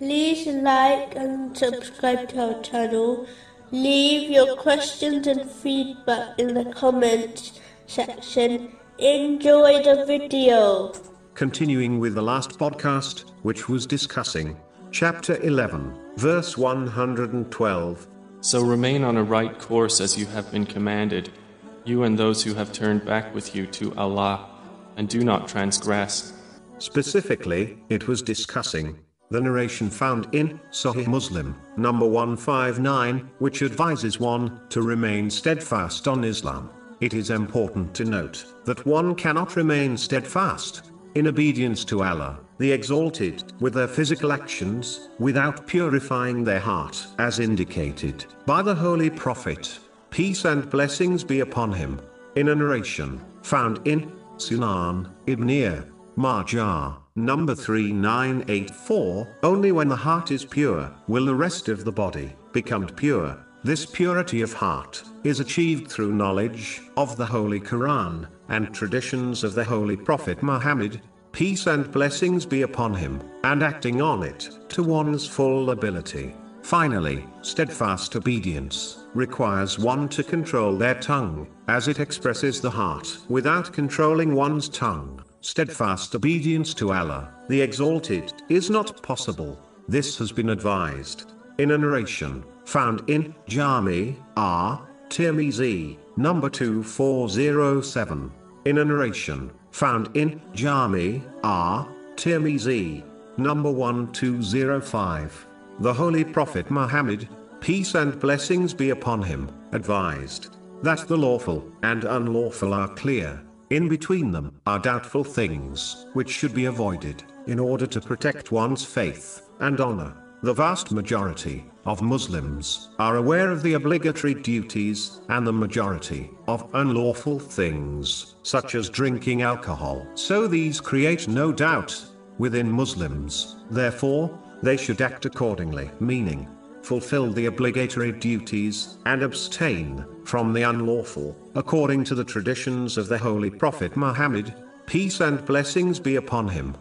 like and subscribe to our channel. Leave your questions and feedback in the comments section. Enjoy the video. Continuing with the last podcast, which was discussing chapter 11, verse 112. So remain on a right course as you have been commanded, you and those who have turned back with you to Allah, and do not transgress. Specifically, it was discussing the narration found in Sahih Muslim, number 159, which advises one to remain steadfast on Islam. It is important to note that one cannot remain steadfast in obedience to Allah, the Exalted, with their physical actions, without purifying their heart, as indicated by the Holy Prophet. Peace and blessings be upon him. In a narration found in Sunan Ibn Majah, number 3984, only when the heart is pure will the rest of the body become pure. This purity of heart is achieved through knowledge of the Holy Quran and traditions of the Holy Prophet Muhammad, peace and blessings be upon him, and acting on it to one's full ability. Finally, steadfast obedience requires one to control their tongue, as it expresses the heart. Without controlling one's tongue, steadfast obedience to Allah, the Exalted, is not possible. This has been advised in a narration found in Jami R. Tirmizi, number 2407. In a narration found in Jami R. Tirmizi, number 1205. The Holy Prophet Muhammad, peace and blessings be upon him, advised that the lawful and unlawful are clear. In between them are doubtful things which should be avoided in order to protect one's faith and honor. The vast majority of Muslims are aware of the obligatory duties and the majority of unlawful things, such as drinking alcohol. So these create no doubt within Muslims, therefore, they should act accordingly, meaning, fulfill the obligatory duties and abstain from the unlawful, according to the traditions of the Holy Prophet Muhammad, peace and blessings be upon him.